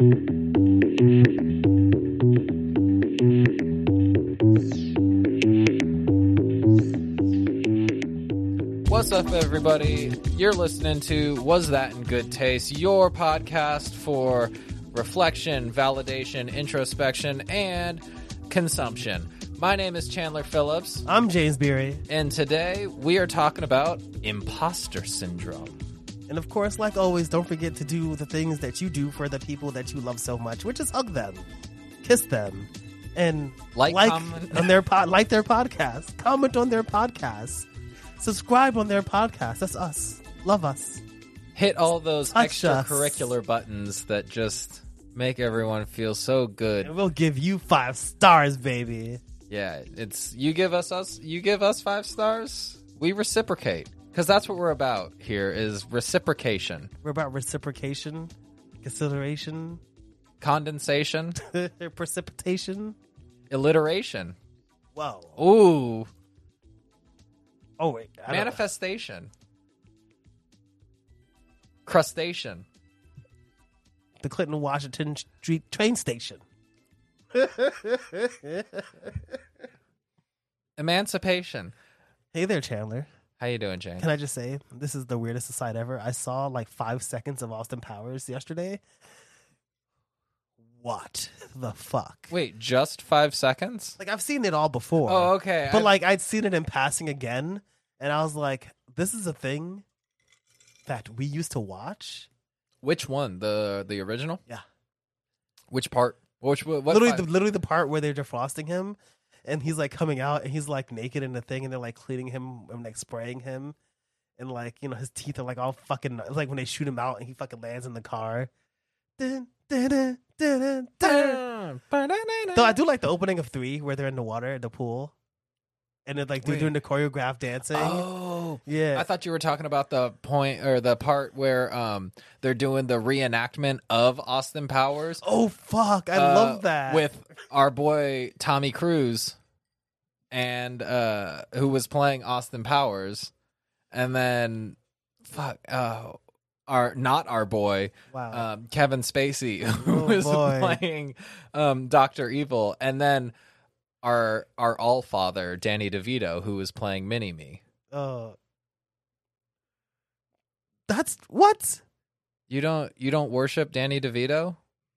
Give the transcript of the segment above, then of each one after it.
What's up, everybody? You're listening to Was That in Good Taste, your podcast for reflection, validation, introspection, and consumption. My name is Chandler Phillips, I'm James Beery. and today we are talking about imposter syndrome. And of course, like always, don't forget to do the things that you do for the people that you love so much, which is hug them, kiss them, and Like, like on their pod, like their podcast, comment on their podcast, subscribe on their podcast. That's us. Love us. Hit all those Touch us. extracurricular buttons that just make everyone feel so good. And we'll give you five stars, baby. Yeah, it's you give us us you give us five stars, we reciprocate because that's what we're about here is reciprocation, We're about reciprocation, consideration, condensation, precipitation. alliteration. Whoa. Ooh, Oh wait. I don't manifestation, crustacean. The Clinton Washington Street train station. Emancipation. Hey there, Chandler. How you doing, James? Can I just say this is the weirdest aside ever? I saw like five seconds of Austin Powers yesterday. What the fuck? Wait, just five seconds? Like I've seen it all before. Oh, okay. But I- like I'd seen it in passing again, and I was like, "This is a thing that we used to watch." which one? The the original? Yeah. Which part? Which what? literally, the, literally the part where they're defrosting him, and he's like coming out, and he's like naked in the thing, and they're like cleaning him and like spraying him, and like you know his teeth are like all fucking it's like when they shoot him out, and he fucking lands in the car. Dun, dun, dun, dun, dun, dun. Though I do like the opening of three where they're in the water, in the pool, and they're like they're Wait. doing the choreographed dancing. Oh, yeah, I thought you were talking about the point or the part where um they're doing the reenactment of Austin Powers. oh fuck, I uh, love that. with our boy Tommy Cruise, and uh who was playing Austin Powers, and then fuck uh our not our boy wow, um, Kevin Spacey who Oh, was boy. playing um, Doctor Evil, and then our our All Father Danny DeVito who was playing Mini Me. Uh, that's what You don't you don't worship Danny DeVito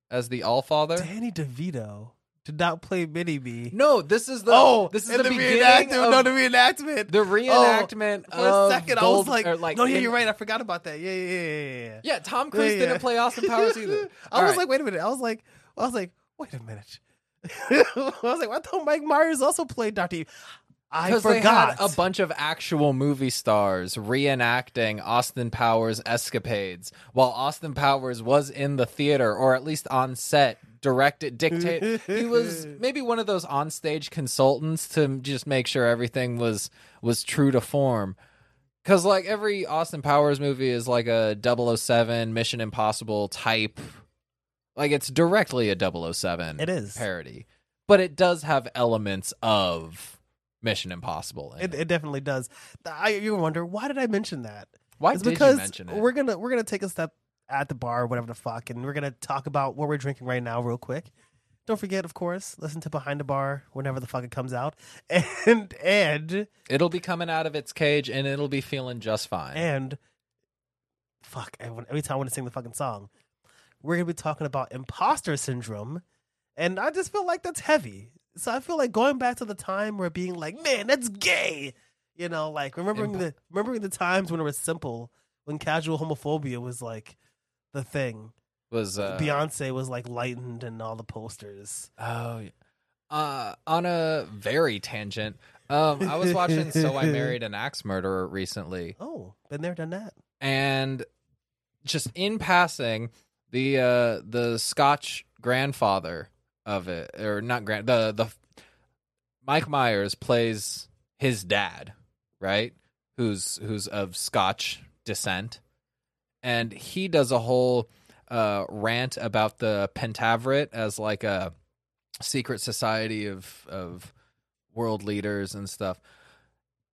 as the All Father? Danny DeVito did not play Mini Me. No, this is the oh, this is and the, beginning reenactment. of no, the reenactment. the reenactment For a second, I was like, like "No, yeah, you're right. I forgot about that. Yeah, yeah, yeah, yeah, yeah." Yeah, Tom Cruise Yeah, yeah. didn't play Austin Powers either. I All was right. like, wait a minute. I was like, I was like, wait a minute. I was like, I thought Mike Myers also played Doctor. I forgot. had a bunch of actual movie stars reenacting Austin Powers' escapades while Austin Powers was in the theater or at least on set, directed, dictate. he was maybe one of those onstage consultants to just make sure everything was was true to form. Because like every Austin Powers movie is like a 007 Mission Impossible type. Like it's directly a 007 It is. parody, but it does have elements of Mission Impossible. It, it. it definitely does. I, you wonder why did I mention that? Why It's did because you mention it? we're gonna we're gonna take a step at the bar, whatever the fuck, and we're gonna talk about what we're drinking right now, real quick. Don't forget, of course, listen to Behind the Bar whenever the fuck it comes out, and and It'll be coming out of its cage and it'll be feeling just fine. and fuck every every time I want to sing the fucking song, we're gonna be talking about imposter syndrome, and I just feel like that's heavy. So I feel like going back to the time where being like, man, that's gay. You know, like remembering Impo- the remembering the times when it was simple, when casual homophobia was like the thing. was uh, Beyonce was like lightened and all the posters. Oh, yeah. uh, on a very tangent. Um, I was watching So I Married an Axe Murderer recently, Oh, been there, done that. and just in passing, the uh, the Scotch grandfather of it, or not grand, the the Mike Myers plays his dad, right? Who's who's of Scotch descent, and he does a whole uh, rant about the Pentaverate as like a secret society of of world leaders and stuff.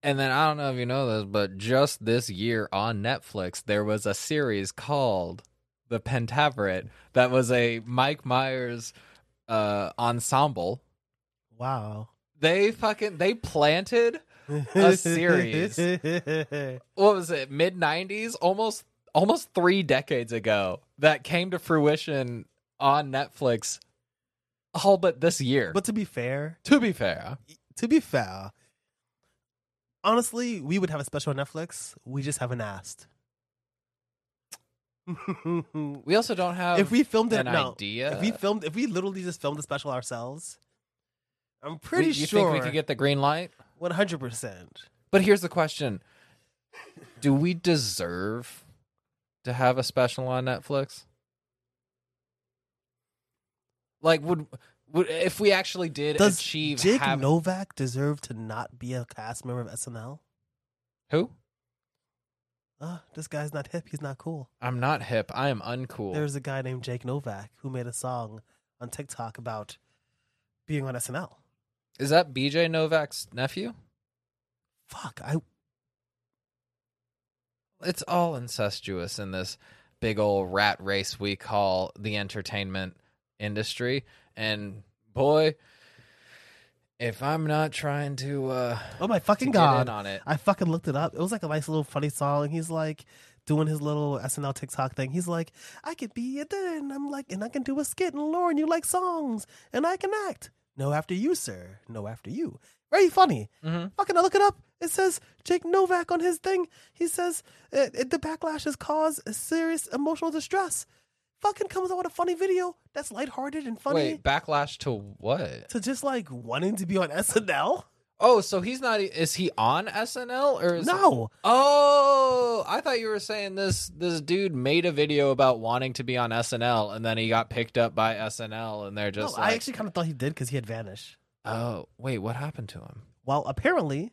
And then I don't know if you know this, but just this year on Netflix there was a series called the Pentaverate, that was a Mike Myers uh, ensemble. Wow. They fucking they planted A series. what was it mid 90s almost almost 3 decades ago that came to fruition on Netflix all but this year. But to be fair, to be fair, to be fair, honestly, we would have a special on Netflix. We just haven't asked. We also don't have if we filmed it, an no, idea. if we filmed, if we literally just filmed the special ourselves, I'm pretty We- you sure think we could get the green light? one hundred percent. But here's the question: Do we deserve to have a special on Netflix? Like, would would if we actually did Does achieve Jake have- Novak deserve to not be a cast member of SNL? who? Uh, this guy's not hip. He's not cool. I'm not hip. I am uncool. There's a guy named Jake Novak who made a song on TikTok about being on SNL. Is that BJ Novak's nephew? Fuck, I It's all incestuous in this big old rat race we call the entertainment industry. And boy, if I'm not trying to uh oh my fucking god, on it, I fucking looked it up. It was like a nice little funny song. and He's like doing his little SNL TikTok thing. He's like, I could be a and I'm like, and I can do a skit. And Lauren, you like songs, and I can act. No, after you, sir. No, after you. Very funny. Mhm. Fucking, I look it up. It says Jake Novak on his thing. He says uh, it, the backlash has caused serious emotional distress. Fucking comes out with a funny video that's lighthearted and funny. Wait, backlash to what? To just like wanting to be on SNL? Oh, so he's not. Is he on SNL or is No. Oh, I thought you were saying this. This dude made a video about wanting to be on SNL, and then he got picked up by SNL, and they're No, just. I actually kind of thought he did because he had vanished. Oh, wait, what happened to him? Well, apparently,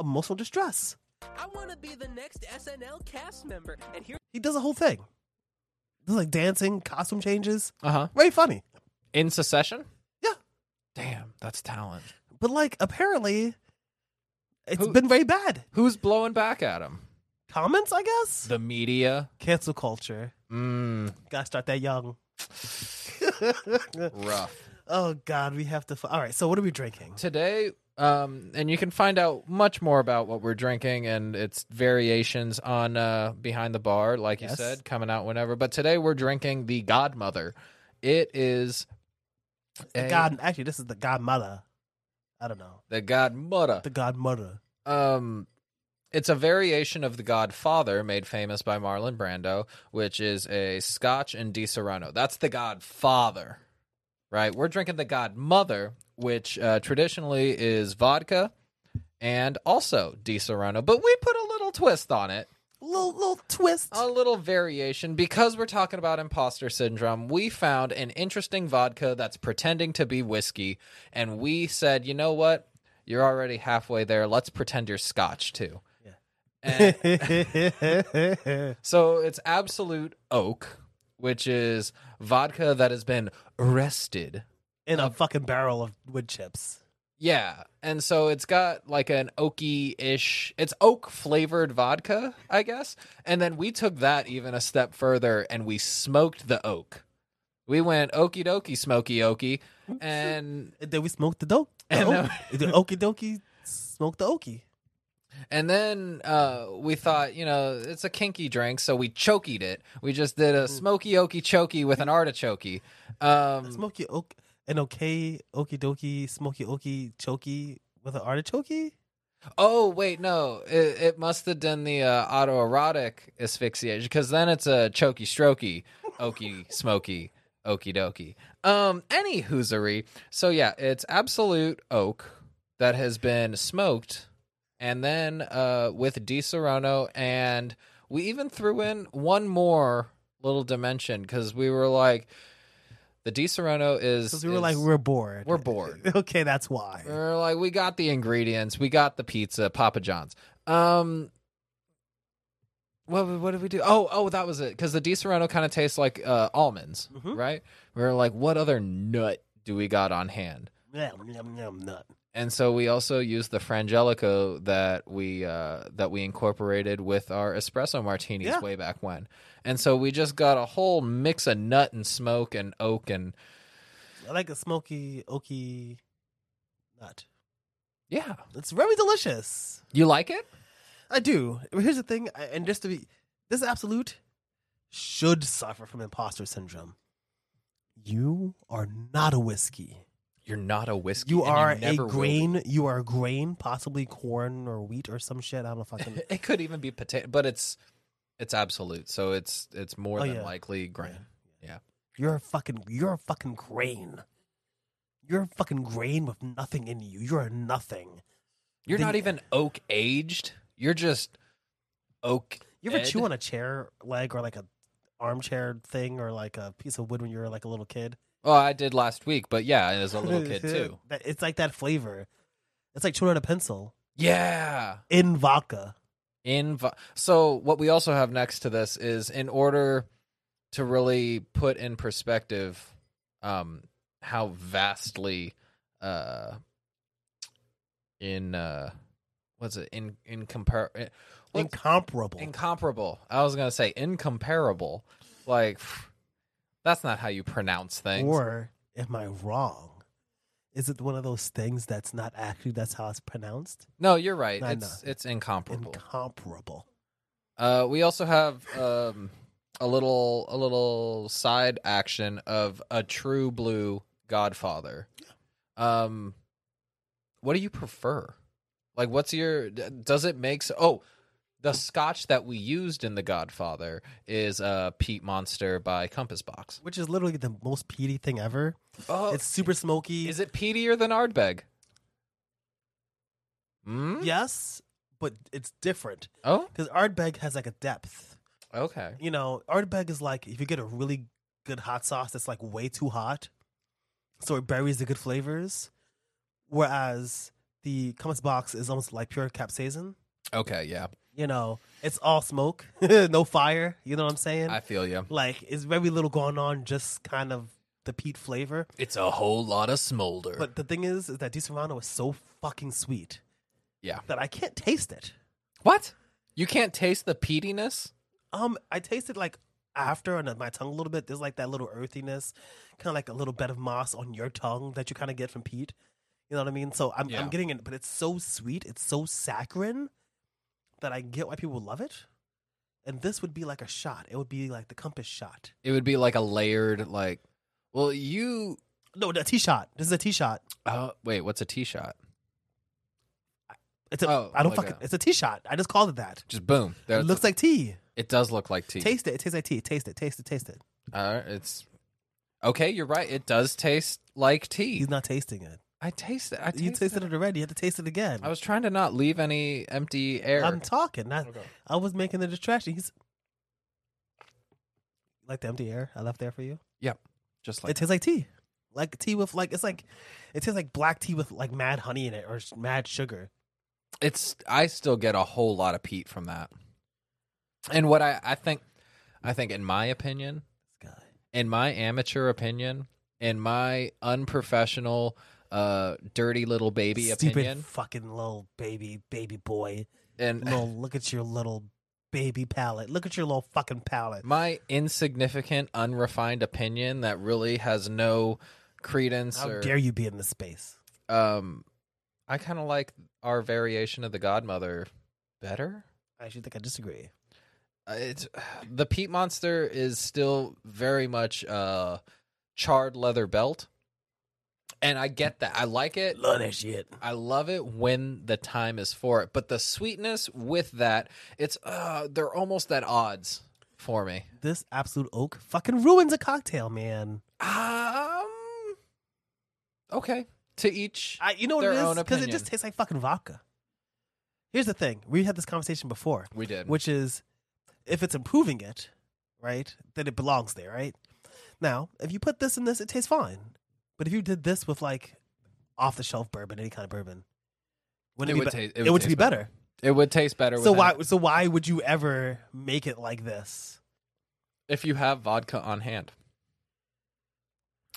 emotional distress. I want to be the next SNL cast member, and here He does a whole thing. Like dancing, costume changes. Uh huh. Very funny. In secession? Yeah. Damn, that's talent. But like, apparently, it's Who- been very bad. Who's blowing back at him? Comments, I guess. The media. Cancel culture. Mm, Gotta start that young. rough. oh God, we have to. F- All right, so what are we drinking? Today, um, and you can find out much more about what we're drinking and its variations on uh, Behind the Bar, like you said, coming out whenever. But today we're drinking the Godmother. It is The a- God. Actually, this is the Godmother. I don't know. the Godmother. The Godmother. Um, it's a variation of the Godfather, made famous by Marlon Brando, which is a Scotch and Disaronno. That's the Godfather, right? We're drinking the Godmother, which uh, traditionally is vodka and also Disaronno, but we put a little twist on it, Little little twist. a little variation because we're talking about imposter syndrome. We found an interesting vodka that's pretending to be whiskey, and we said, you know what? You're already halfway there. Let's pretend you're Scotch too. And- so it's Absolut Oak, which is vodka that has been rested. In a fucking barrel of wood chips. Yeah. And so it's got like an oaky ish, it's oak flavored vodka, I guess. And then we took that even a step further and we smoked the oak. We went okie dokie, smoky okie. And And then we smoked the dope. The, And oak- the okie dokie smoked the okie. And then uh, we thought, you know, it's a kinky drink, so we chokied it. We just did a smoky okie choky with an artichoke. Um, Smoky oak, an okay okie dokie, smoky okie choky with an artichoke. oh wait, no, it, it must have done the uh, autoerotic asphyxiation because then it's a choky strokey, okie smoky, okie dokie. Um, any hoosery. So yeah, it's Absolut Oak that has been smoked, and then uh, with Disaronno, and we even threw in one more little dimension because we were like, the Disaronno is Because we were is- like, we're bored. we're bored. okay, that's why. We're like, we got the ingredients, we got the pizza, Papa John's. Um, what what did we do? Oh, oh, that was it. Because the Disaronno kind of tastes like uh, almonds, Mhm. right? We were like, what other nut do we got on hand? Yum, yum, yum, nut. And so we also used the frangelico that we uh, that we incorporated with our espresso martinis Yeah. way back when. And so we just got a whole mix of nut and smoke and oak and I like a smoky, oaky nut. yeah. It's very delicious. You like it? I do. Here's the thing, and just to be, this absolute should suffer from imposter syndrome. You are not a whiskey. You're not a whiskey. You are a never will grain. You are a grain, possibly corn or wheat or some shit. I don't know if I. It could even be potato, but it's it's absolute. So it's it's more Oh, than yeah. likely grain. Yeah. You're a fucking. You're a fucking grain. You're a fucking grain with nothing in you. You're a nothing. You're Then- not even oak aged. You're just oak. You ever chew on a chair leg or like a armchair thing or like a piece of wood when you were like a little kid? Well, I did last week, but yeah, as a little kid too. It's like that flavor. It's like chewing on a pencil Yeah. in vodka. In vo- so what we also have next to this is in order to really put in perspective um how vastly uh in uh what's it in in compare eh, Incomparable. incomparable. I was going to say incomparable. Like that's not how you pronounce things. or am I wrong? Is it one of those things that's not actually that's how it's pronounced? no, you're right. I it's know. it's incomparable. Incomparable. Uh, we also have um, a little a little side action of a true blue Godfather. Um, what do you prefer? Like, what's your? Does it make so? Oh, the Scotch that we used in the Godfather is uh, Peat Monster by Compass Box. Which is literally the most peaty thing ever. Oh, It's super smoky. is it peatier than Ardbeg? Hmm? Yes, but it's different Oh, because Ardbeg has like a depth. okay. You know, Ardbeg is like if you get a really good hot sauce that's like way too hot, so it buries the good flavors. Whereas the Compass box is almost like pure capsaicin. Okay, yeah, You know, it's all smoke, no fire. You know what I'm saying? I feel you. like it's very little going on, just kind of the peat flavor. It's a whole lot of smolder. But the thing is, is that Disaronno is so fucking sweet yeah. that I can't taste it. What? You can't taste the peatiness? Um, I tasted like after on my tongue a little bit. There's like that little earthiness, kind of like a little bed of moss on your tongue that you kind of get from peat. You know what I mean? So I'm Yeah. I'm getting it, but it's so sweet, it's so saccharine that I get why people love it. And this would be like a shot. It would be like the compass shot. It would be like a layered, like. Well, you. No, the tea shot. This is a tea shot. Uh, wait, what's a tea shot? It's a. Oh, I don't like fucking. a- It's a tea shot. I just called it that. Just boom. It looks like tea. It does look like tea. Taste it. It tastes like tea. Taste it. Taste it. Taste it. Uh, it's okay. You're right. It does taste like tea. He's not tasting it. I tasted. it. I you tasted it already. You had to taste it again. I was trying to not leave any empty air. I'm talking. Not, Okay. I was making the distraction. He's like the empty air I left there for you. Yep, just like it tastes like tea, like tea with like it's like it tastes like black tea with like mad honey in it or mad sugar. it's. I still get a whole lot of peat from that. And what I I think, I think in my opinion, This in my amateur opinion, in my unprofessional, uh, dirty little baby Stupid opinion, fucking little baby baby boy. and Little look at your little baby palate. Look at your little fucking palate. my insignificant, unrefined opinion that really has no credence How or dare you be in this space? um, I kind of like our variation of the Godmother better. I actually think I disagree. Uh, It's the Peat Monster is still very much uh charred leather belt, and I get that. I like it. Love that shit. I love it when the time is for it. But the sweetness with that, it's uh they're almost at odds for me. This Absolut Oak fucking ruins a cocktail, man. Um Okay. To each I, you know what it is? Because it just tastes like fucking vodka. Here's the thing: we had this conversation before, we did. which is if it's improving it, right, then it belongs there, right? Now, if you put this in this, it tastes fine. But if you did this with like off the shelf bourbon, any kind of bourbon, wouldn't It it, would be be- ta- it it would would be taste better. It would taste better So why? So why would you ever make it like this? if you have vodka on hand.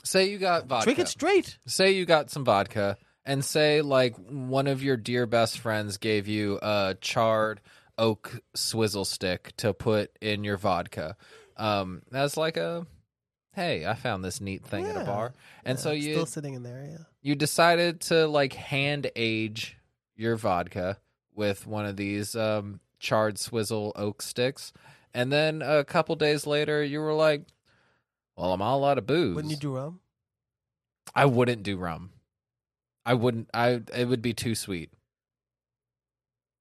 Say you got vodka. Drink it straight. Say you got some vodka and say like one of your dear best friends gave you a charred oak swizzle stick to put in your vodka. Um, that's like a hey, I found this neat thing at a Yeah. bar, and Yeah, so it's you still sitting in there. Yeah. you decided to like hand age your vodka with one of these um, charred swizzle oak sticks, and then a couple days later you were like, "Well, I'm all out of booze." Wouldn't you do rum? I wouldn't do rum. I wouldn't. I it would be too sweet.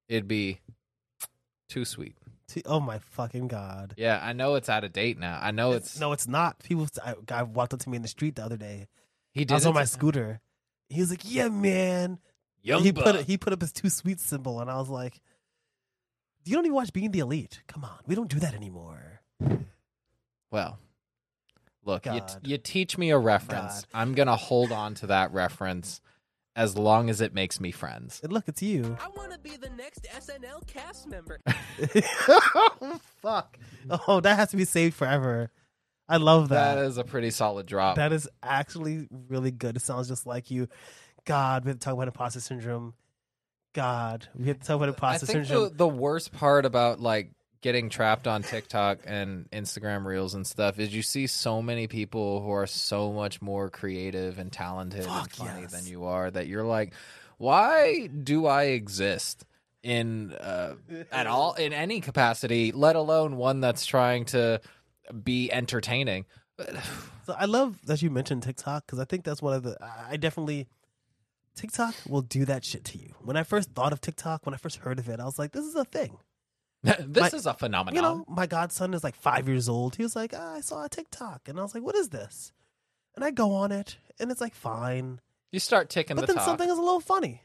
It'd be too sweet. T- Oh my fucking god! Yeah, I know it's out of date now. I know it's, no, it's not. People, I, guy walked up to me in the street the other day. he I did was on my scooter. He was like, "Yeah, man." Young he put he put up his Too Sweet symbol, and I was like, "You don't even watch Being the Elite? Come on, we don't do that anymore." Well, look, you, God. you teach me a reference. God. I'm going to hold on to that reference as long as it makes me friends. And look, it's you. I want to be the next SNL cast member. oh, fuck. Oh, that has to be saved forever. I love that. That is a pretty solid drop. That is actually really good. It sounds just like you. God, we have to talk about imposter syndrome. God, we have to talk about I imposter think syndrome. the, the worst part about like getting trapped on TikTok and Instagram reels and stuff is you see so many people who are so much more creative and talented and funny yes. than you are that you're like, why do I exist in uh, at all in any capacity, let alone one that's trying to be entertaining? So I love that you mentioned TikTok because I think that's one of the. I definitely. TikTok will do that shit to you. When I first thought of TikTok, when I first heard of it, I was like, this is a thing. this My- is a phenomenon. You know, my godson is like five years old. He was like, ah, I saw a TikTok. And I was like, what is this? And I go on it, and it's like, fine. you start ticking But the then talk. something is a little funny.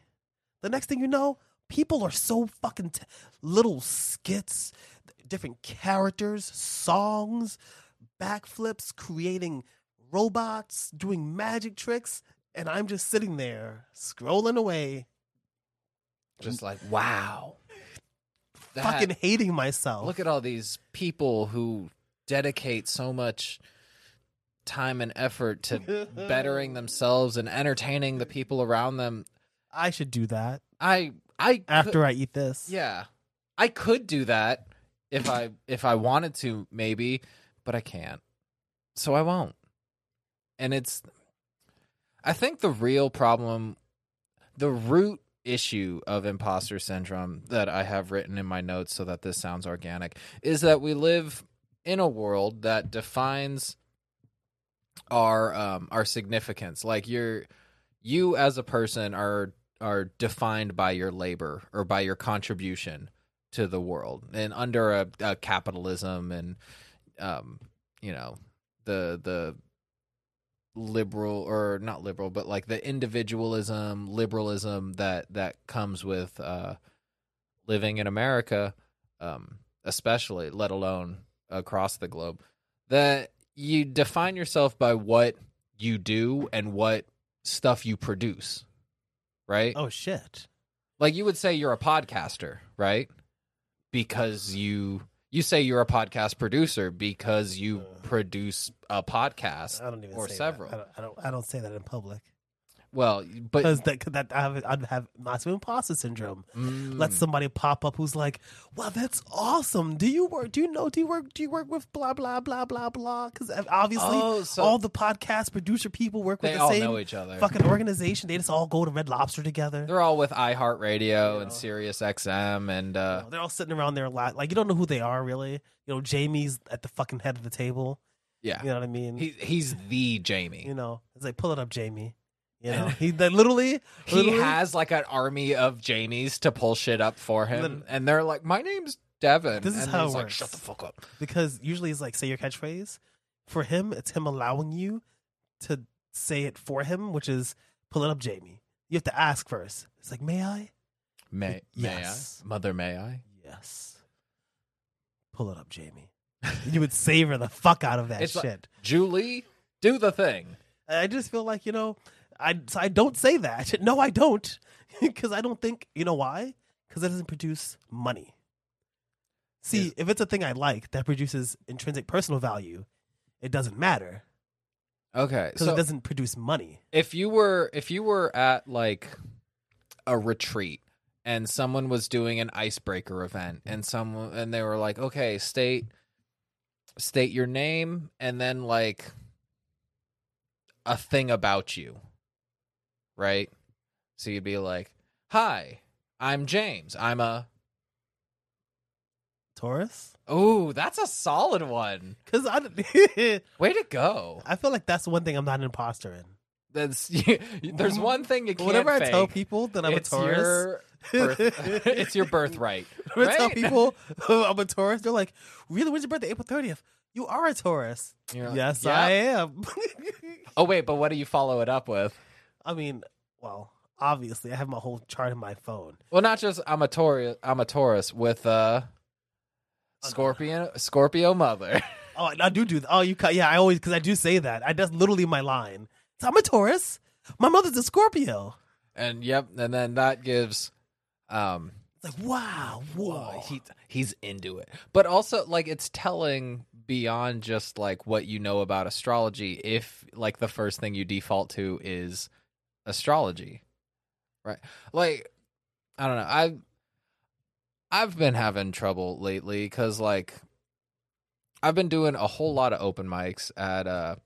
The next thing you know, people are so fucking t- little skits, different characters, songs, backflips, creating robots, doing magic tricks, and I'm just sitting there scrolling away, just like wow. That- fucking hating myself. Look at all these people who dedicate so much time and effort to bettering themselves and entertaining the people around them. I should do that I I after could, I eat this. yeah. I could do that if I if I wanted to maybe, but I can't. So I won't. And it's I think the real problem the root issue of imposter syndrome that I have written in my notes so that this sounds organic is that we live in a world that defines our um our significance. Like you're you as a person are are defined by your labor or by your contribution to the world. And under a, a capitalism and um you know the the liberal or not liberal but like the individualism liberalism that that comes with uh living in america um especially let alone across the globe that you define yourself by what you do and what stuff you produce right Oh shit. like you would say you're a podcaster right because you you say you're a podcast producer because you Uh. produce a podcast I don't even or several. I, don't, I don't. I don't say that in public well but because that that I have, I'd have massive imposter syndrome. Mm, let somebody pop up who's like, "Well, that's awesome! Do you work? Do you know? Do you work? Do you work with blah blah blah blah blah?" Because obviously, Oh, so- all the podcast producer people work with the same know each other fucking organization. They just all go to Red Lobster together. they're all with iHeartRadio and Yeah. Sirius XM and uh They're all sitting around there a lot. Like you don't know who they are really. You know, Jamie's at the fucking head of the table. yeah You know what I mean? he he's the Jamie you know, it's like pull it up, Jamie. You know, he they literally, he literally has like an army of Jamies to pull shit up for him Lit- and they're like my name's Devin This is and how it he's like works. shut the fuck up because usually it's like say your catchphrase. For him, it's him allowing you to say it for him, which is pull it up, Jamie. You have to ask first. It's like, may I? may Yes. may I mother may I Yes. Pull it up, Jamie. you would savor the fuck out of that It's like- shit. Julie do the thing I just feel like you know, I I don't say that. No, I don't, because I don't think you know why? Because it doesn't produce money. See, Yes. if it's a thing I like that produces intrinsic personal value, it doesn't matter. Okay, because so it doesn't produce money. if you were if you were at like a retreat and someone was doing an icebreaker event and someone and they were like okay state state your name and then like a thing about you right so you'd be like hi i'm james i'm a Taurus, oh that's a solid one because I, way to go I feel like that's one thing I'm not an imposter in. that's there's mm-hmm. one thing you can't Whenever I tell people that I'm it's a Taurus, your birth, it's your birthright When I tell right? people I'm a Taurus, they're like, "Really? When's your birthday? April 30th? You are a Taurus." Like, yes, "Yep." I am. Oh wait, but what do you follow it up with? I mean, well, obviously, I have my whole chart in my phone. Well, not just I'm a Taurus. I'm a Taurus with uh Scorpion Scorpio mother. Oh, I do do. That. Oh, you cut. Yeah, I always because I do say that. I that's literally my line. So I'm a Taurus. My mother's a Scorpio. and yep, and then that gives um like wow, whoa. whoa, he, he's into it. But also like it's telling beyond just like what you know about astrology if like the first thing you default to is astrology. Right? Like I don't know. I I've been having trouble lately cuz like I've been doing a whole lot of open mics at uh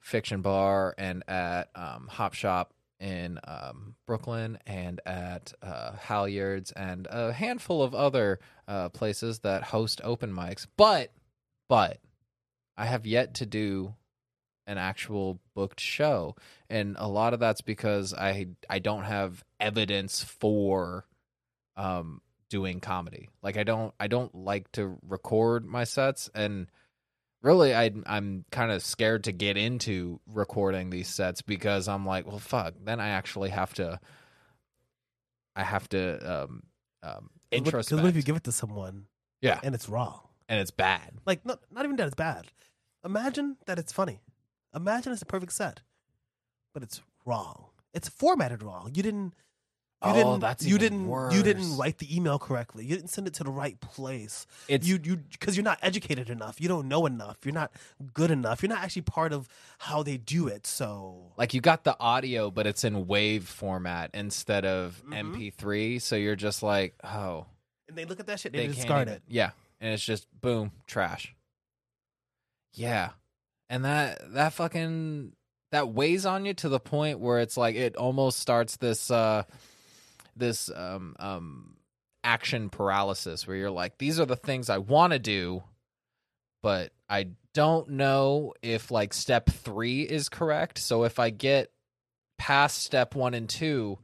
Fiction Bar and at um Hop Shop in um, Brooklyn and at uh, Halyards and a handful of other uh, places that host open mics. But, but I have yet to do an actual booked show, and a lot of that's because I I don't have evidence for um, doing comedy. Like I don't I don't like to record my sets and really I I'm kind of scared to get into recording these sets because I'm like, well fuck, then I actually have to I have to um um Because introspect. what if you give it to someone yeah, and it's wrong? and it's bad. Like not not even that it's bad. Imagine that it's funny. Imagine it's a perfect set, but it's wrong. It's formatted wrong. You didn't. You Oh, didn't, that's you even didn't worse. you didn't write the email correctly. You didn't send it to the right place. It's you you because you're not educated enough. You don't know enough. You're not good enough. You're not actually part of how they do it. So like you got the audio but it's in wave format instead of Mhm. MP3, so you're just like, oh, and they look at that shit, they, they discard even- it. Yeah, and it's just boom, trash. Yeah, and that that fucking that weighs on you to the point where it's like it almost starts this uh this um um action paralysis where you're like, these are the things I want to do, but I don't know if like step three is correct. So if I get past step one and two,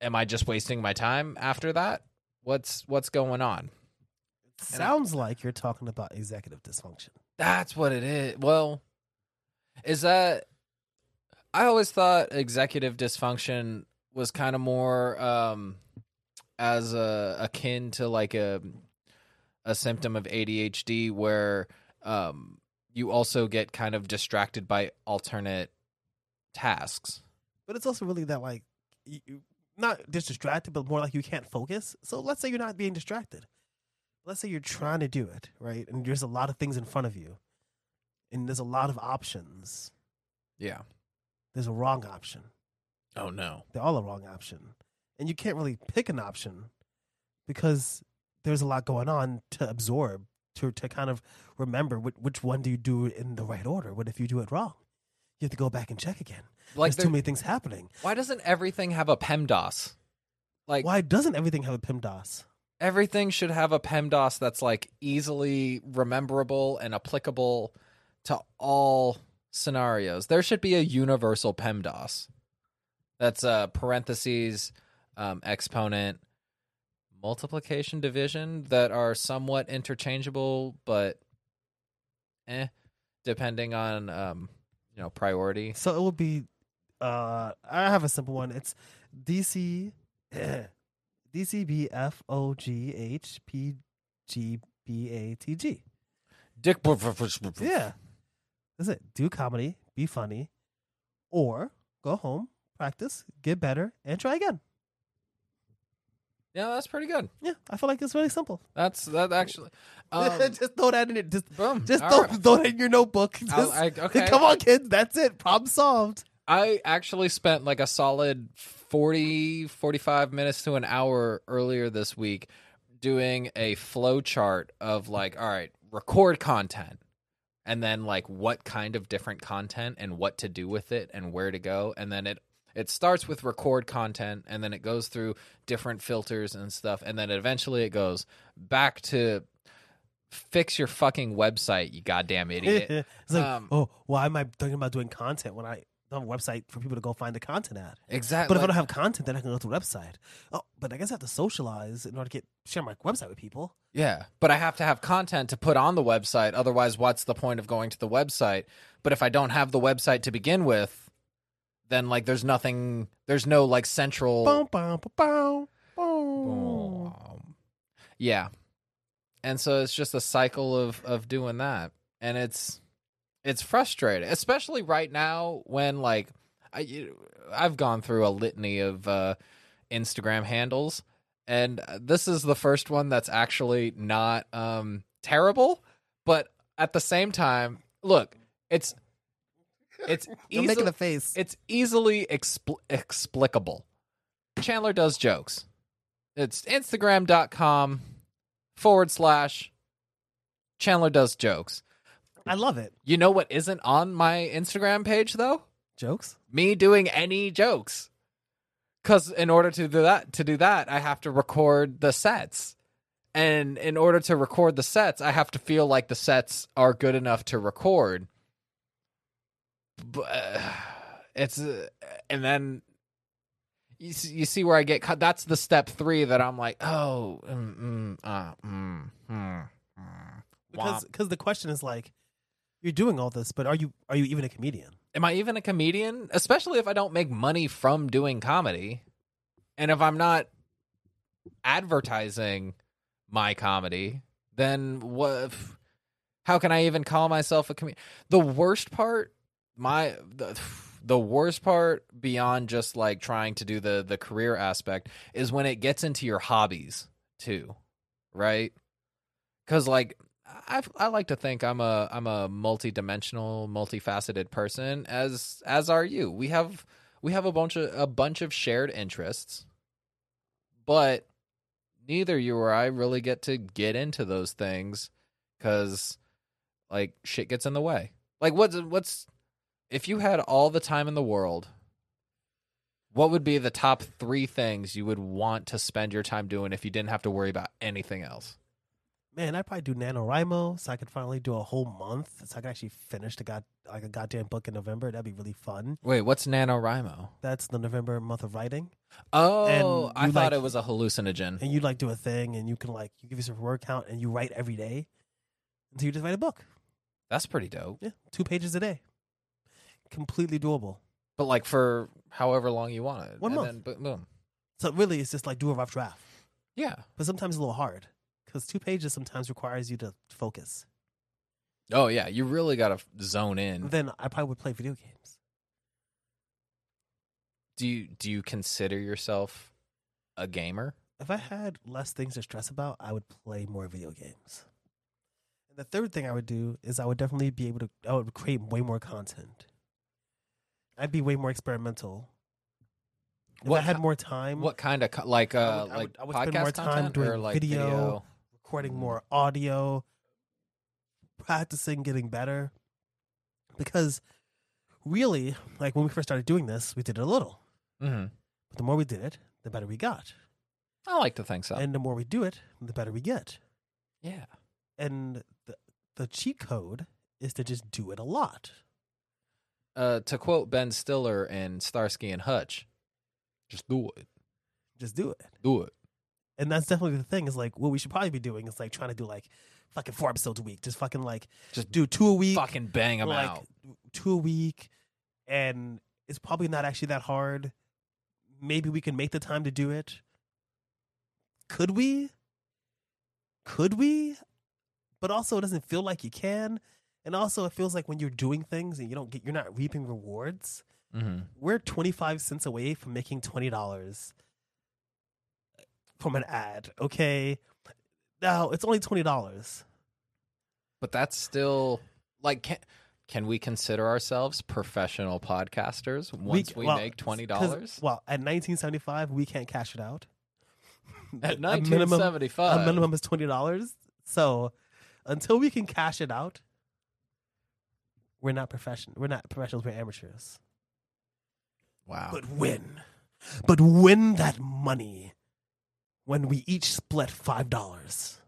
am I just wasting my time after that? What's what's going on? Sounds like you're talking about executive dysfunction. That's what it is. Well, is that I always thought executive dysfunction was kind of more um as a akin to like a a symptom of ADHD where um you also get kind of distracted by alternate tasks. But it's also really that like you, not just distracted, but more like you can't focus. So let's say you're not being distracted. Let's say you're trying to do it right, and there's a lot of things in front of you, and there's a lot of options. Yeah. There's a wrong option. Oh no. They're all a wrong option, and you can't really pick an option because there's a lot going on to absorb to to kind of remember which, which one do you do in the right order. What if you do it wrong? You have to go back and check again. Like There's there- too many things happening. why doesn't everything have a PEMDAS? Like Why doesn't everything have a PIMDOS? Everything should have a PEMDAS that's like easily rememberable and applicable to all scenarios. There should be a universal PEMDAS. That's uh parentheses, um, exponent, multiplication, division that are somewhat interchangeable, but eh, depending on um, you know, priority. So it will be. Uh, I have a simple one. It's DC, DCBFOGHPGBATG. Dick. Yeah, that's it. Do comedy, be funny, or go home, practice, get better, and try again. Yeah, that's pretty good. Yeah, I feel like it's really simple. That's that actually. Um, just throw that in it. Just boom. just throw, right. throw that in your notebook. Just, I- okay. Come on, kids. That's it. Problem solved. I actually spent like a solid 40, 45 minutes to an hour earlier this week doing a flow chart of like, all right, record content and then like what kind of different content and what to do with it and where to go. And then it, it starts with record content and then it goes through different filters and stuff. And then eventually it goes back to fix your fucking website, you goddamn idiot. it's like, Um, oh, why am I thinking about doing content when I don't have a website for people to go find the content at? exactly. But if I don't have content, then I can go to the website. Oh, but I guess I have to socialize in order to get share my website with people. Yeah, but I have to have content to put on the website. Otherwise, what's the point of going to the website? But if I don't have the website to begin with, then like there's nothing, there's no like central. Boom, boom, boom, boom, boom. Um, yeah, and so it's just a cycle of of doing that, and it's it's frustrating, especially right now when like I you- I've gone through a litany of uh, Instagram handles, and this is the first one that's actually not um, terrible, but at the same time, look, it's it's easy, making a face. it's easily expl- explicable. Chandler does jokes. It's Instagram.com forward slash Chandler does jokes. I love it. You know what isn't on my Instagram page though? Jokes. Me doing any jokes. Cause in order to do that to do that, I have to record the sets. And in order to record the sets, I have to feel like the sets are good enough to record. But uh, it's uh, and then you see, you see where I get cut. That's the step three that I'm like, oh, mm, mm, uh, mm, mm, mm, Because because the question is like, you're doing all this, but are you are you even a comedian? am I even a comedian? Especially if I don't make money from doing comedy, and if I'm not advertising my comedy, then what? How can I even call myself a comedian? The worst part, my the, the worst part beyond just like trying to do the the career aspect is when it gets into your hobbies too, right? Because like I I like to think I'm a I'm a multi-dimensional, multifaceted person as as are you. We have we have a bunch of a bunch of shared interests. But neither you or I really get to get into those things cuz like shit gets in the way. Like what's what's if you had all the time in the world what would be the top 3 things you would want to spend your time doing if you didn't have to worry about anything else? Man, I'd probably do NaNoWriMo so I could finally do a whole month so I could actually finish the god like a goddamn book in November. That'd be really fun. Wait, what's NaNoWriMo? That's the November month of writing. Oh, I thought like- it was a hallucinogen. And you like do a thing and you can like you give yourself a word count and you write every day until you just write a book. That's pretty dope. Yeah. Two pages a day. Completely doable. But like for however long you want it. One and month. Then, boom, boom. So really it's just like do a rough draft. Yeah. But sometimes a little hard. Because two pages sometimes requires you to focus. Oh yeah, you really got to zone in. Then I probably would play video games. Do you do you consider yourself a gamer? If I had less things to stress about, I would play more video games. And the third thing I would do is I would definitely be able to I would create way more content. I'd be way more experimental. If What I had more time, What kind of co- like I uh would- I like would- I would podcast spend more time content doing or like video, recording more audio, practicing getting better. Because really, like when we first started doing this, we did it a little. hmm But the more we did it, the better we got. I like to think so. And the more we do it, the better we get. yeah. And the, the cheat code is to just do it a lot. Uh, to quote Ben Stiller and Starsky and Hutch, just do it. Just do it. Do it. And that's definitely the thing is like what we should probably be doing is like trying to do like fucking four episodes a week. Just fucking like Just do two a week. Fucking bang them like out. two a week. And it's probably not actually that hard. Maybe we can make the time to do it. Could we? Could we? But also it doesn't feel like you can. And also it feels like when you're doing things and you don't get you're not reaping rewards. hmm We're 25 cents away from making $20 from an ad. Okay, now it's only twenty dollars. But that's still like can can we consider ourselves professional podcasters once we, well, make twenty 'cause- dollars Well, at nineteen seventy five, we can't cash it out. at A nineteen minimum- A minimum is twenty dollars. So until we can cash it out, we're not profession. We're not professionals. We're amateurs. Wow, But win, but win that money when we each split five dollars.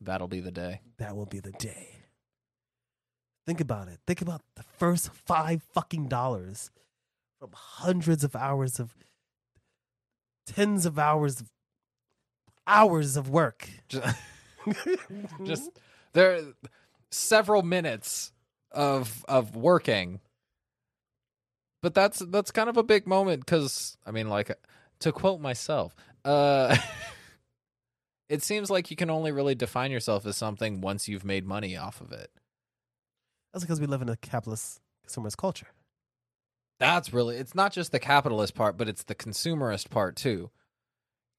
that'll be the day. That will be the day. Think about it. Think about the first five fucking dollars from hundreds of hours of tens of hours of hours of work. Just, just there are several minutes of of working but that's that's kind of a big moment because i mean like to quote myself uh it seems like you can only really define yourself as something once you've made money off of it. That's because we live in a capitalist consumerist culture. that's really it's not just the capitalist part but it's the consumerist part too.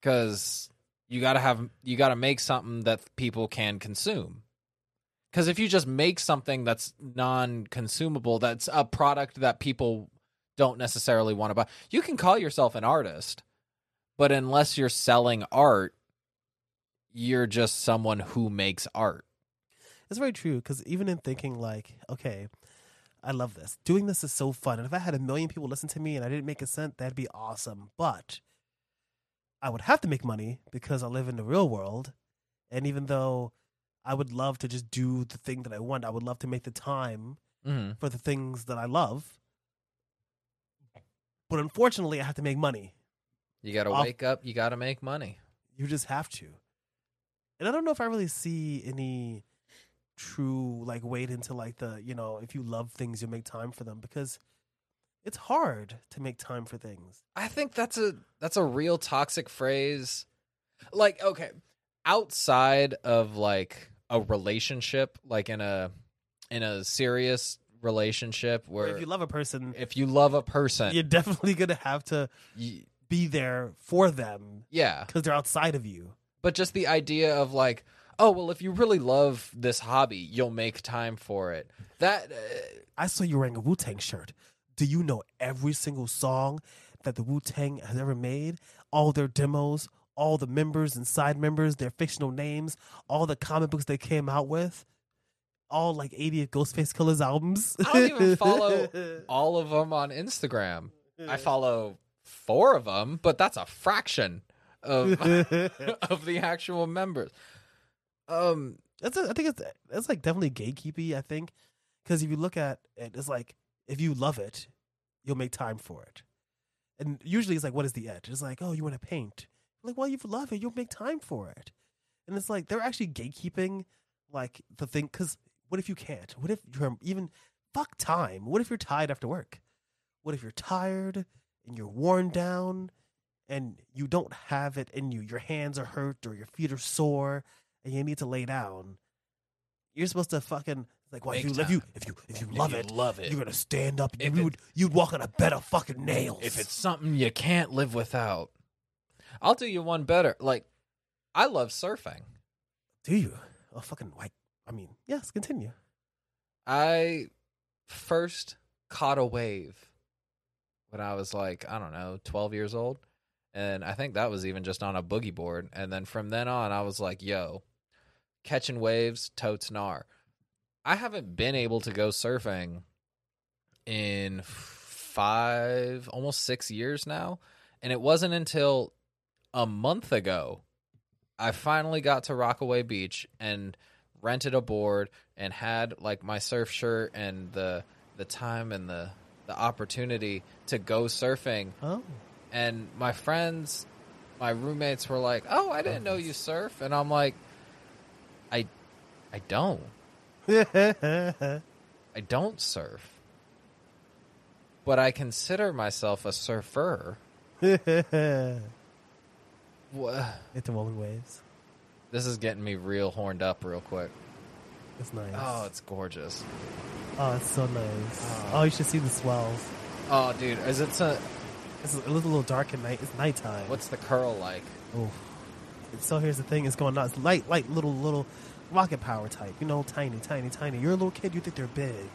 Because you gotta have you gotta make something that people can consume. Because if you just make something that's non-consumable that's a product that people don't necessarily want to buy you can call yourself an artist but unless you're selling art you're just someone who makes art It's very true because even in thinking like, okay, I love this. Doing this is so fun. And if I had a million people listen to me and I didn't make a cent, that'd be awesome. But I would have to make money because I live in the real world. And even though I would love to just do the thing that I want, I would love to make the time mm-hmm. for the things that I love. But unfortunately, I have to make money. You gotta Off- wake up you gotta make money You just have to. And I don't know if I really see any true like wait into like the, you know, if you love things, you make time for them because it's hard to make time for things. I think that's a that's a real toxic phrase. Like, okay, outside of like a relationship, like in a in a serious relationship Where if you love a person, if you love a person, you're definitely going to have to be there for them yeah. because they're outside of you. But just the idea of like, oh well, if you really love this hobby, you'll make time for it. That uh, I saw you wearing a Wu Tang shirt. Do you know every single song that the Wu Tang has ever made? All their demos, all the members and side members, their fictional names, all the comic books they came out with, all like 80 Ghostface Killers albums. I don't even follow all of them on Instagram. I follow four of them, but that's a fraction of of the actual members. Um, That's a, I think it's it's like definitely gatekeepy. I think because if you look at it, it's like if you love it, you'll make time for it. And usually it's like, what is the edge? It's like, oh, you want to paint. Like, well, you love it, you'll make time for it. And it's like they're actually gatekeeping, like the thing. Because what if you can't? What if you're even fuck time? What if you're tired after work? What if you're tired and you're worn down and you don't have it in you? Your hands are hurt or your feet are sore and you need to lay down. You're supposed to fucking like, well, if you if you if you if you love it, love it. you're gonna stand up. If you would you'd walk on a bed of fucking nails. if it's something you can't live without, I'll do you one better. Like, I love surfing. do you? Oh fucking like I mean, yes, continue. I first caught a wave when I was like, I don't know, 12 years old. And I think that was even just on a boogie board. And then from then on, I was like, yo, catching waves, totes gnar. I haven't been able to go surfing in five, almost six years now. And it wasn't until a month ago I finally got to Rockaway Beach and rented a board and had like my surf shirt and the the time and the the opportunity to go surfing. Oh, and my friends my roommates were like oh i didn't know oh. you surf. And i'm like i i don't. I don't surf but i consider myself a surfer. It's Wha- the waves. this is getting me real horned up real quick It's nice. oh it's gorgeous Oh, it's so nice. Oh. Oh, you should see the swells. oh dude is it so It's a little, little dark at night. It's nighttime. What's the curl like? Oh. So here's the thing: it's going on. It's light, light, little, little rocket power type. You know, tiny, tiny, tiny. You're a little kid. You think they're big,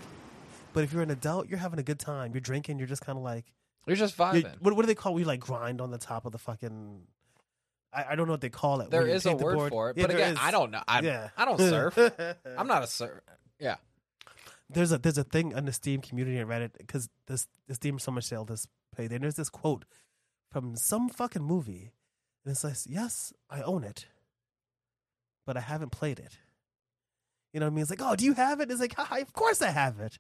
but if you're an adult, you're having a good time. You're drinking. You're just kind of like, You're just vibing. what, what do they call? We like grind on the top of the fucking. I, I don't know what they call it. There is a word board. for it, Yeah, but again, is. I don't know. I, yeah, I don't surf. I'm not a surf. Yeah. there's a there's a thing in the Steam community on Reddit because this the Steam Summer Sale this played and there's this quote from some fucking movie and it's like yes I own it but I haven't played it you know what I mean it's like oh do you have it it's like Hi, of course I have it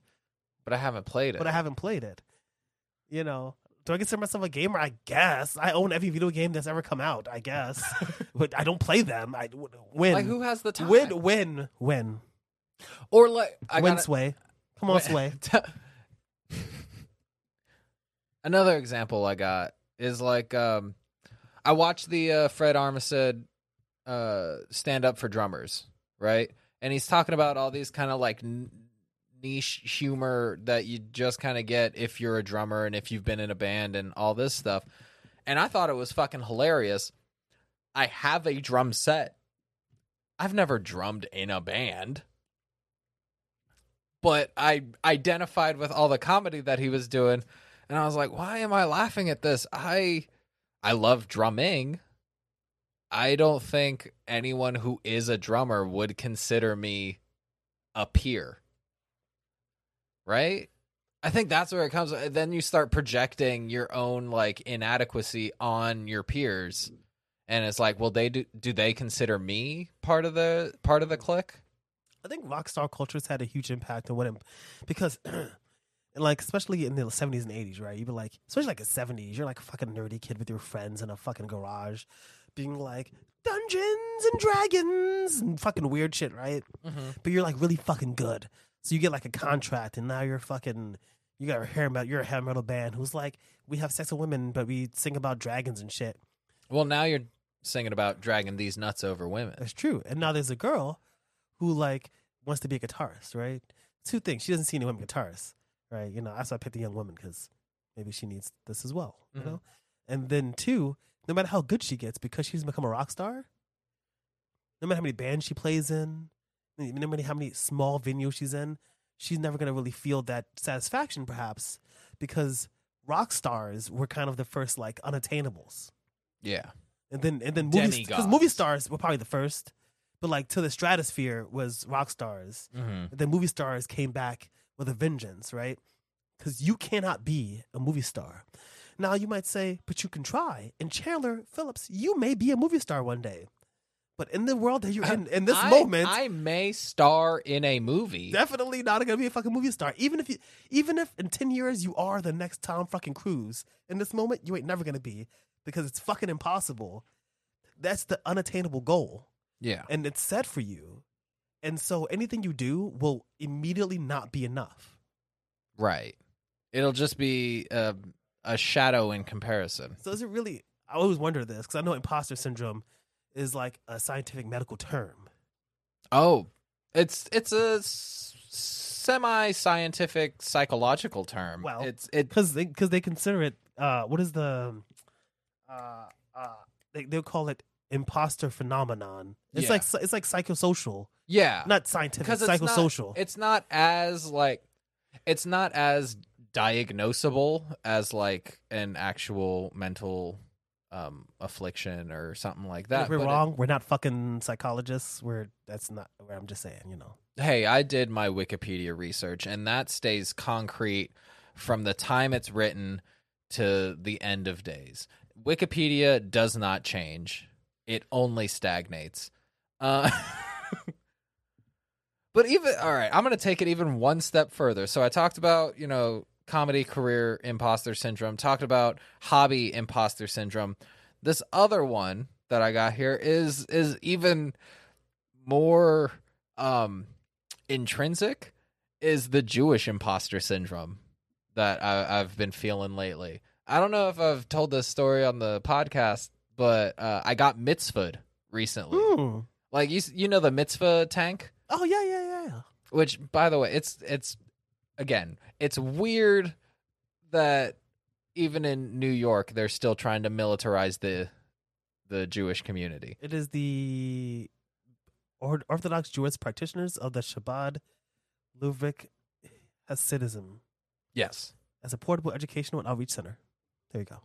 But I haven't played it. but I haven't played it you know do I consider myself a gamer? I guess. I own every video game that's ever come out I guess. But I don't play them. I win. Like who has the time? win. win. Win. Or like I win got sway. Come on sway. Another example I got is like um I watched the uh, Fred Armisen uh stand up for drummers, right? And he's talking about all these kind of like n- niche humor that you just kind of get if you're a drummer and if you've been in a band and all this stuff. And I thought it was fucking hilarious. I have a drum set. I've never drummed in a band. But I identified with all the comedy that he was doing and I was like, why am I laughing at this? I I love drumming. I don't think anyone who is a drummer would consider me a peer. Right? I think that's where it comes then you start projecting your own like inadequacy on your peers. And it's like, well they do do they consider me part of the part of the clique? I think rock star culture has had a huge impact on what it, because, and like especially in the seventies and eighties, right? You'd be like, especially like the seventies, you're like a fucking nerdy kid with your friends in a fucking garage, being like Dungeons and Dragons and fucking weird shit, right? Mm-hmm. But you're like really fucking good, so you get like a contract, and now you're fucking. You got a hair metal. You're a hair metal band who's like, we have sex with women, but we sing about dragons and shit. Well, now you're singing about dragging these nuts over women. That's true. And now there's a girl who like wants to be a guitarist, right? Two things. She doesn't see any women guitarists, right? You know, that's why I picked a young woman because maybe she needs this as well, you Mhm. know? And then two, no matter how good she gets, because she's become a rock star, no matter how many bands she plays in, no matter how many small venues she's in, she's never going to really feel that satisfaction, perhaps, because rock stars were kind of the first like unattainables. Yeah. And then and then movie because movie stars were probably the first, but like to the stratosphere was rock stars. Mm-hmm. And then movie stars came back with a vengeance, right? Because you cannot be a movie star. Now you might say, but you can try. And Chandler Phillips, you may be a movie star one day. But in the world that you're in, in this I, moment, I may star in a movie. definitely not gonna be a fucking movie star. Even if you, even if in ten years you are the next Tom fucking Cruise, in this moment you ain't never gonna be because it's fucking impossible. That's the unattainable goal, yeah. and it's set for you. And so anything you do will immediately not be enough. Right. It'll just be a, a shadow in comparison. So is it really? I always wonder this because I know imposter syndrome is like a scientific medical term. Oh, it's it's a semi scientific psychological term. Well, it's it because they because they consider it uh what is the uh uh they they'll call it imposter phenomenon it's Yeah. like it's like psychosocial yeah not scientific it's psychosocial Not, it's not as like it's not as diagnosable as like an actual mental um affliction or something like that. if we're but it- wrong we're not fucking psychologists we're that's not where i'm just saying you know hey, I did my Wikipedia research, and that stays concrete from the time it's written to the end of days. Wikipedia does not change; it only stagnates. Uh, but even all right, I'm going to take it even one step further. So I talked about you know comedy career imposter syndrome. Talked about hobby imposter syndrome. This other one that I got here is is even more um intrinsic is the Jewish imposter syndrome that I, I've been feeling lately. I don't know if I've told this story on the podcast, but uh, I got mitzvahed recently. Hmm. Like you, you know the mitzvah tank, oh yeah yeah yeah which by the way, it's it's again, it's weird that even in New York, they're still trying to militarize the the Jewish community. It is the Orthodox Jewish practitioners of the Chabad Lubavitch Hasidism Yes, as a portable educational and outreach center. There you go.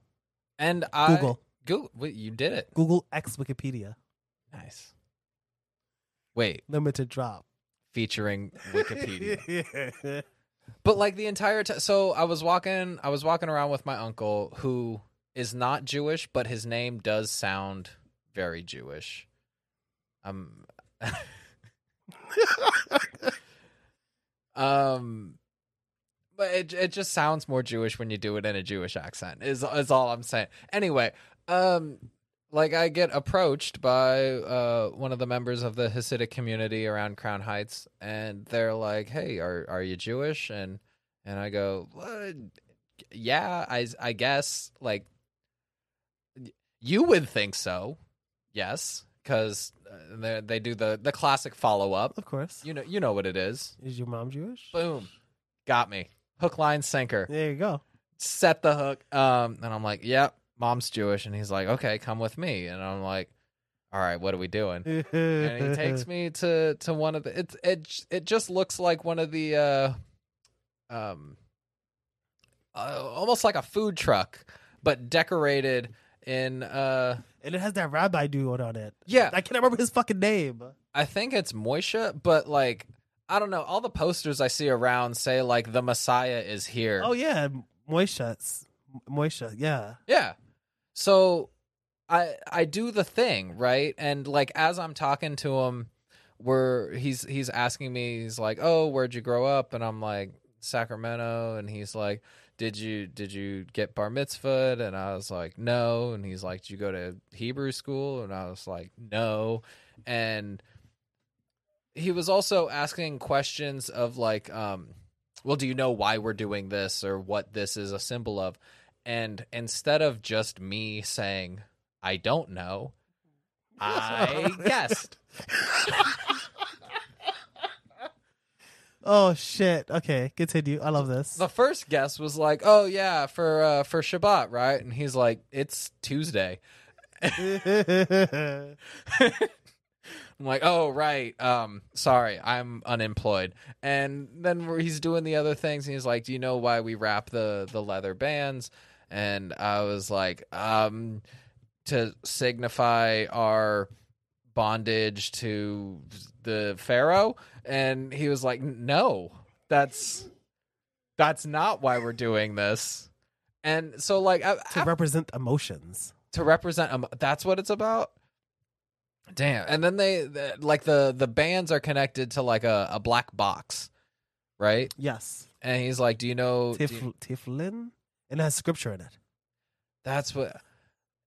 and I Google. Google. Wait, you did it. Google X Wikipedia. Nice. Wait, Limited drop. featuring Wikipedia. But like the entire time, so I was walking, I was walking around with my uncle, who is not Jewish, but his name does sound very Jewish. Um, um, but it it just sounds more Jewish when you do it in a Jewish accent. Is is all I'm saying. Anyway, um, like I get approached by uh one of the members of the Hasidic community around Crown Heights, and they're like, "Hey, are are you Jewish?" and and I go, "What? "Yeah, I I guess like you would think so, yes." Because they they do the the classic follow up. of course. You know you know what it is. Is your mom Jewish? Boom, got me. Hook, line, sinker. There you go. Set the hook. Um, and I'm like, "Yep, mom's Jewish," and he's like, "Okay, come with me," and I'm like, "All right, what are we doing?" and he takes me to to one of the it it it just looks like one of the uh um uh, almost like a food truck but decorated in uh and it has that rabbi dude on it. yeah I can't remember his fucking name. I think it's Moisha but like I don't know all the posters I see around say like the Messiah is here Oh yeah, Moisha. Moisha, yeah. Yeah. So I I do the thing, right? And like as I'm talking to him where he's he's asking me he's like, "Oh, where'd you grow up?" and I'm like, "Sacramento." And he's like, "Did you did you get bar mitzvah?" and I was like, "No." And he's like, "Did you go to Hebrew school?" and I was like, "No." And he was also asking questions of like um well, do you know why we're doing this or what this is a symbol of? And instead of just me saying, I don't know, I guessed. Oh shit. Okay, continue. I love this. The first guess was like, "Oh yeah, for uh, for Shabbat, right?" And he's like, "It's Tuesday." I'm like, "Oh right, um, sorry, I'm unemployed." And then he's doing the other things, and he's like, "Do you know why we wrap the the leather bands?" And I was like, "Um, to signify our bondage to the pharaoh." And he was like, "No, that's that's not why we're doing this." And so, like, I, to represent emotions. to represent um, that's what it's about damn and then they the, like the the bands are connected to like a, a black box right Yes. and he's like do you know do you- Tefillin? And it has scripture in it. that's what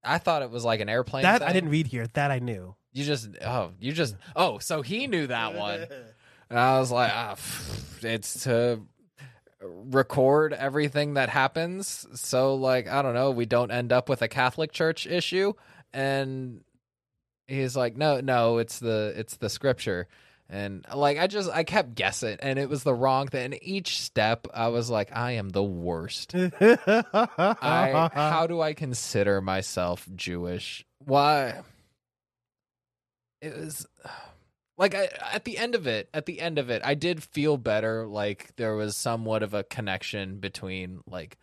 i thought it was like an airplane That I thing. didn't read here. That I knew. you just oh you just oh so he knew that one and i was like ah, pff, it's to record everything that happens so like i don't know we don't end up with a catholic church issue and he's like no no it's the it's the scripture and like i just i kept guessing and it was the wrong thing. And each step i was like i am the worst. I how do i consider myself jewish? Why? It was like I, at the end of it at the end of it i did feel better. Like there was somewhat of a connection between like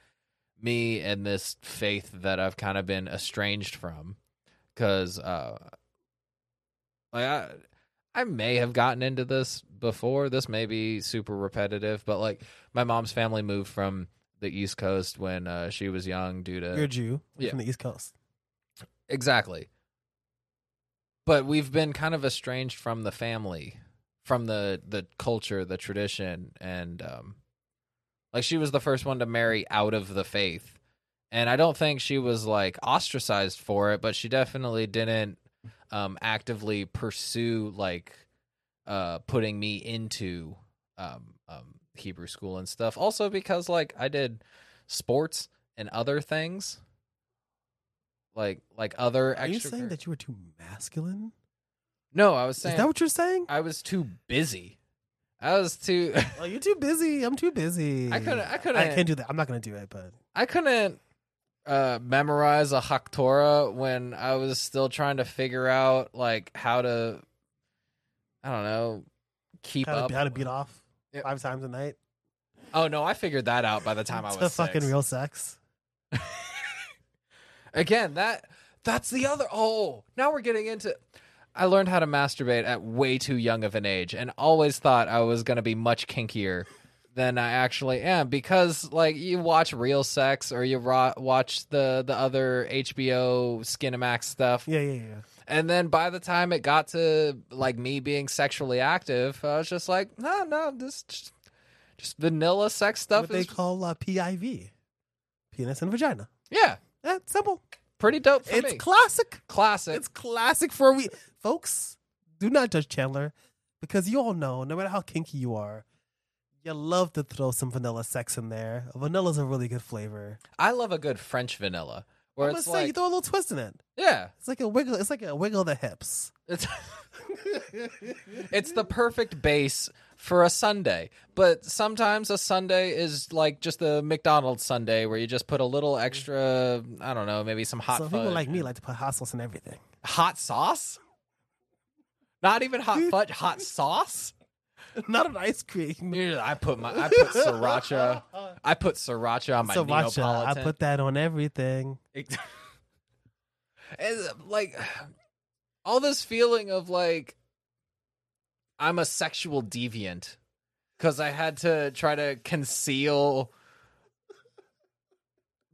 me and this faith that i've kind of been estranged from. Because uh like i i may have gotten into this before this may be super repetitive but like my mom's family moved from the east coast when uh, she was young due to You're a Jew Yeah. from the East Coast. Exactly. But we've been kind of estranged from the family, from the the culture, the tradition, and um like she was the first one to marry out of the faith. And I don't think she was like ostracized for it, but she definitely didn't um actively pursue like uh putting me into um um Hebrew school and stuff. Also because like I did sports and other things like like other Are you saying that you were too masculine? no i was saying. Is that what you're saying? i was too busy i was too Oh, you're too busy. I'm too busy. I couldn't- I couldn't- I can't do that. I'm not gonna do it. But i couldn't uh, memorize a Haftorah when I was still trying to figure out like how to, I don't know, keep How up. to, how to beat off five times a night. Oh no, I figured that out by the time I was fucking real sex. Again, that that's the other. Oh, now we're getting into. I learned how to masturbate at way too young of an age, and always thought I was going to be much kinkier than I actually am because, like, you watch Real Sex or you ro- watch the the other HBO Skinamax stuff, Yeah, yeah, yeah. and then by the time it got to like me being sexually active, I was just like, no, no, this just, just vanilla sex stuff what they call uh, PIV, penis and vagina. yeah, Yeah, simple. pretty dope for it's me. classic. Classic. It's classic for we folks. Do not judge Chandler because you all know, no matter how kinky you are, you love to throw some vanilla sex in there. Vanilla's a really good flavor. I love a good French vanilla where I'm gonna it's say you throw a little twist in it. yeah, It's like a wiggle. It's like a wiggle of the hips. it's it's the perfect base for a Sunday. But sometimes a Sunday is like just a McDonald's Sunday where you just put a little extra, I don't know, maybe some hot so fudge. people like me like to put hot sauce in everything. hot sauce. Not even hot fudge, hot sauce. Not an ice cream. Yeah, I put my I put sriracha. I put sriracha on my Sriracha. Neapolitan. I put that on everything. It- like all this feeling of like I'm a sexual deviant because I had to try to conceal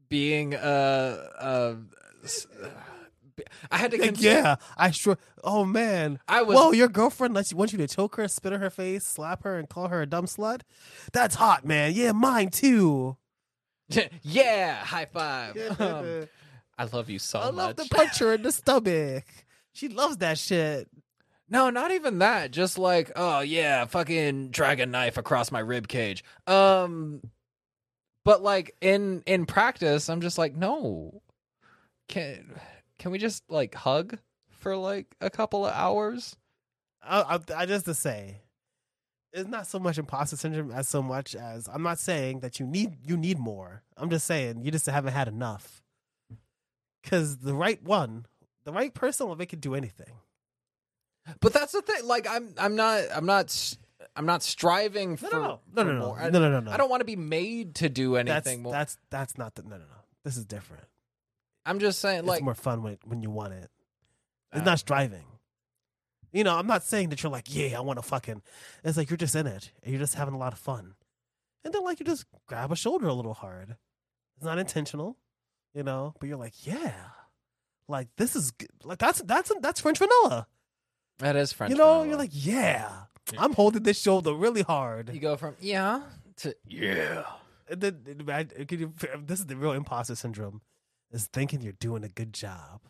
being a, a I had to conceal. yeah, I sure. Oh man. I was Whoa, your girlfriend lets you, wants you to choke her, spit in her face, slap her, and call her a dumb slut. That's hot, man. Yeah, mine too. yeah, high five. Um, I love you so I much. love the punch her in the stomach. She loves that shit. No, not even that. Just like, oh yeah, fucking drag a knife across my rib cage. Um, but like in in practice, I'm just like, no. Can can we just like hug for like a couple of hours? I, I, I just to say, it's not so much imposter syndrome as so much as I'm not saying that you need you need more. I'm just saying you just haven't had enough. Because the right one, the right person will make you do anything. But that's the thing. Like, I'm I'm not I'm not I'm not striving No, for no, no, no, no, no, more. I, no, no, no, no. I don't want to be made to do anything That's more. that's that's not the no, no, no. This is different. I'm just saying, like, it's more fun when when you want it. It's Uh, not striving. You know, I'm not saying that you're like, yeah, I want to fucking. It's like you're just in it and you're just having a lot of fun, and then like you just grab a shoulder a little hard. It's not intentional, you know, but you're like, yeah, like this is g- like that's that's that's French vanilla. that is French. you know, vanilla. you're like, yeah, I'm holding this shoulder really hard. you go from yeah to yeah. And then, I- can you- this is the real imposter syndrome, is thinking you're doing a good job.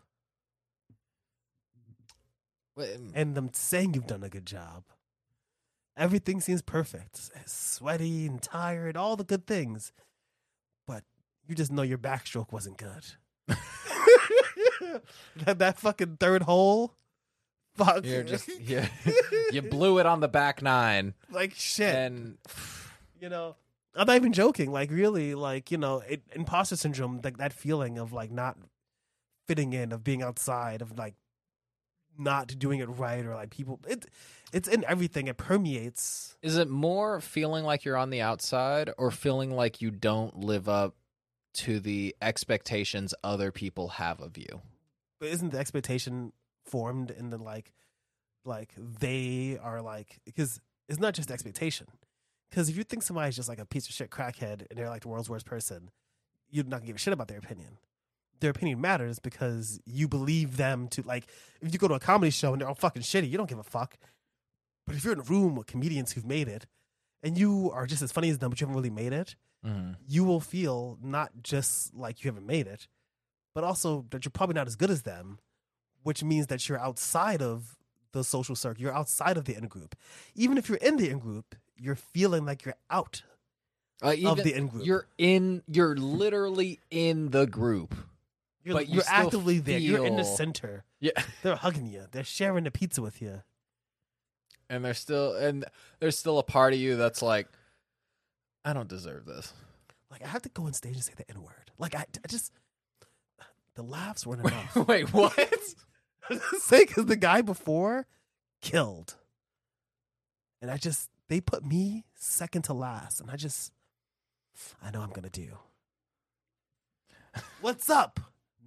Wait, um, and them saying you've done a good job. Everything seems perfect. Sweaty and tired, all the good things. But you just know your backstroke wasn't good. that, that fucking third hole. Fuck. You're just yeah. you blew it on the back nine, like shit. and you know, I'm not even joking. Like really, like, you know, it, imposter syndrome, like that feeling of like not fitting in, of being outside, of like not doing it right, or like people it it's in everything. It permeates is it more feeling like you're on the outside or feeling like you don't live up to the expectations other people have of you? but isn't the expectation formed in the like like they are like because it's not just expectation because if you think somebody's just like a piece of shit crackhead and they're like the world's worst person you're not gonna give a shit about their opinion their opinion matters because you believe them to like if you go to a comedy show and they're all fucking shitty you don't give a fuck but if you're in a room with comedians who've made it and you are just as funny as them but you haven't really made it mm-hmm. you will feel not just like you haven't made it, but also that you're probably not as good as them, which means that you're outside of the social circle. You're outside of the in group. Even if you're in the in group, you're feeling like you're out Uh, even, of the in group. You're in. You're literally in the group. You're, but you you're actively there. You're in the center. Yeah, They're hugging you. They're sharing the pizza with you. and there's still and there's still a part of you that's like, I don't deserve this. Like I have to go on stage and say the N word. Like I, I just the laughs weren't enough. Wait, what? Say because the guy before killed, and I just they put me second to last, and I just I know I'm gonna do. What's up,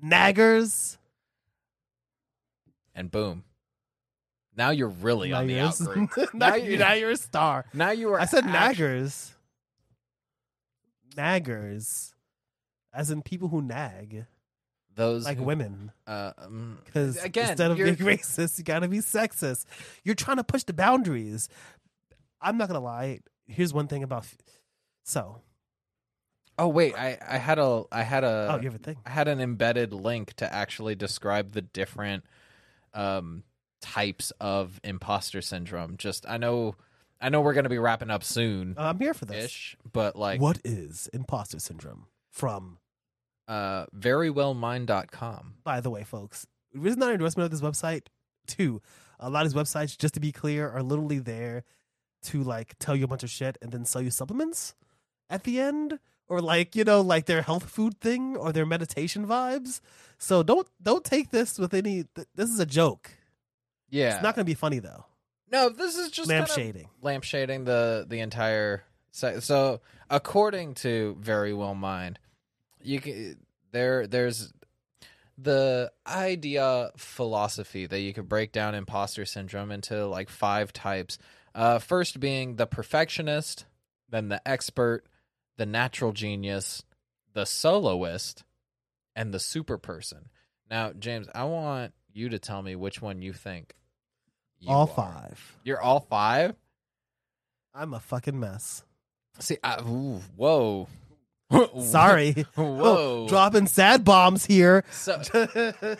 naggers? and boom. Now you're really on the out group. now, Now you, now you're a star. Now you are. I said act- naggers. Naggers, as in people who nag, Those like who- women. Uh, um, Because again, instead of being racist, you gotta be sexist. You're trying to push the boundaries. I'm not gonna lie. Here's one thing about. So, Oh wait, I I had a I had a oh, you have a thing. I had an embedded link to actually describe the different um types of imposter syndrome. Just I know I know we're going to be wrapping up soon Uh, I'm here for this. ish, but like what is imposter syndrome? From, uh verywellmind.com. by the way, folks, this is not an endorsement of this website. too. a lot of these websites, just to be clear, are literally there to like tell you a bunch of shit and then sell you supplements at the end, or like you know, like their health food thing or their meditation vibes. So don't don't take this with any. Th- this is a joke. Yeah. It's not to be funny though. no, this is just Lamp shading. lampshading the the entire site. So, according to Very Well Mind, you can there there's the idea philosophy that you could break down imposter syndrome into like five types. Uh, first being the perfectionist, then the expert, the natural genius, the soloist, and the super person. Now, James, I want you to tell me which one you think. you All are. five. You're all five. I'm a fucking mess. See, I, ooh, whoa. Sorry. Whoa. Dropping sad bombs here. So,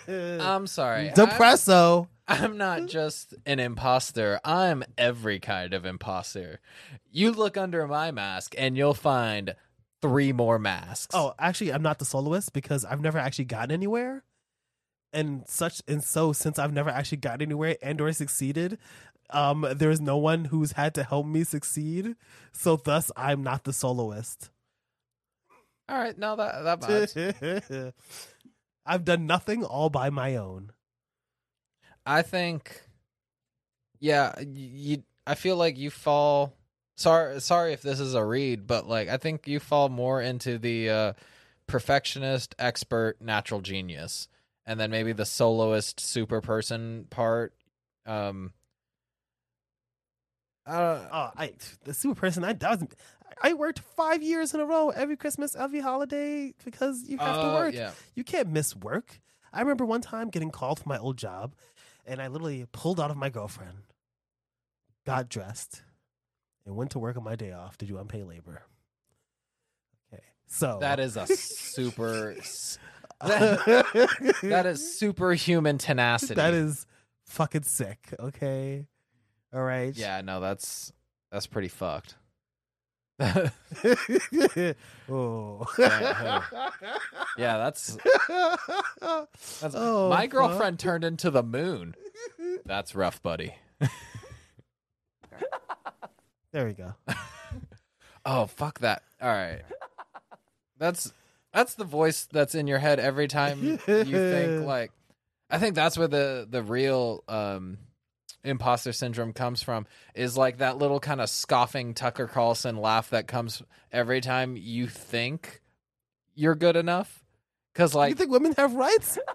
I'm sorry. Depresso. I'm, not just an imposter. I'm every kind of imposter. You look under my mask and you'll find three more masks. Oh, actually, I'm not the soloist because I've never actually gotten anywhere. And such and so, since I've never actually gotten anywhere and or succeeded, um, there's no one who's had to help me succeed. So thus, I'm not the soloist. all right. No, that that vibes. I've done nothing all by my own. I think, yeah, you. I feel like you fall. Sorry, sorry if this is a read, but like I think you fall more into the uh, perfectionist, expert, natural genius, and then maybe the soloist, super person part. Um, uh, Oh, I the super person. I was, I worked five years in a row every Christmas, every holiday because you have to uh, work. Yeah, You can't miss work. I remember one time getting called from my old job, and I literally pulled out of my girlfriend, got dressed, and went to work on my day off to do unpaid labor. Okay, so that is a super. that, that is superhuman tenacity. that is fucking sick. Okay, all right. Yeah, no, that's that's pretty fucked. oh. Yeah, yeah, that's That's, Oh, my fuck. girlfriend turned into the moon. That's rough, buddy. There we go. Oh, fuck that. All right. That's that's the voice that's in your head every time you think like I think that's where the the real um imposter syndrome comes from is like that little kind of scoffing Tucker Carlson laugh that comes every time you think you're good enough cuz like you think women have rights?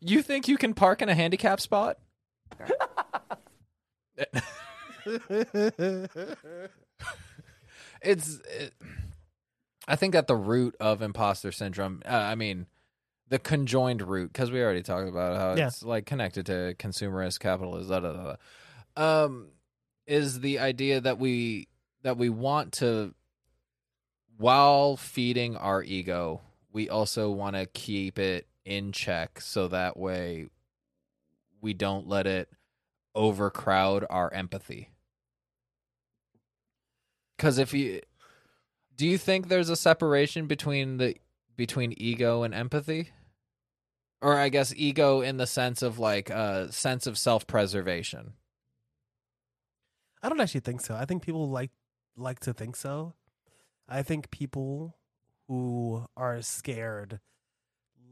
you think you can park in a handicap spot it's it, i think at the root of imposter syndrome uh, i mean the conjoined root because we already talked about how Yeah. it's like connected to consumerist capitalism da, da, da, um is the idea that we that we want to while feeding our ego we also want to keep it in check so that way we don't let it overcrowd our empathy. Because if you do you think there's a separation between the between ego and empathy or i guess ego in the sense of like a sense of self-preservation I don't actually think so. I think people like like to think so. I think people who are scared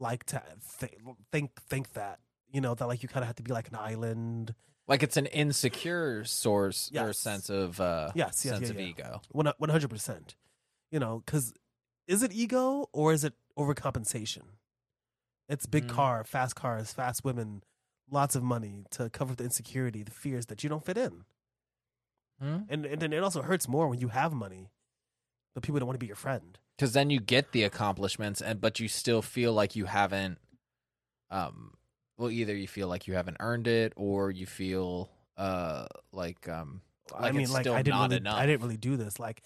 like to th- think think that you know that like you kind of have to be like an island. Like it's an insecure source or sense of uh Yes, yes, sense yeah, of yeah. ego. One one hundred percent. You know, because is it ego or is it overcompensation? It's big Mm. car, fast cars, fast women, lots of money to cover the insecurity, the fears that you don't fit in. Hmm? And and then it also hurts more when you have money, but people don't want to be your friend. because then you get the accomplishments and but you still feel like you haven't um well either you feel like you haven't earned it or you feel uh like um I mean, like still I didn't really, enough. I didn't really do this. Like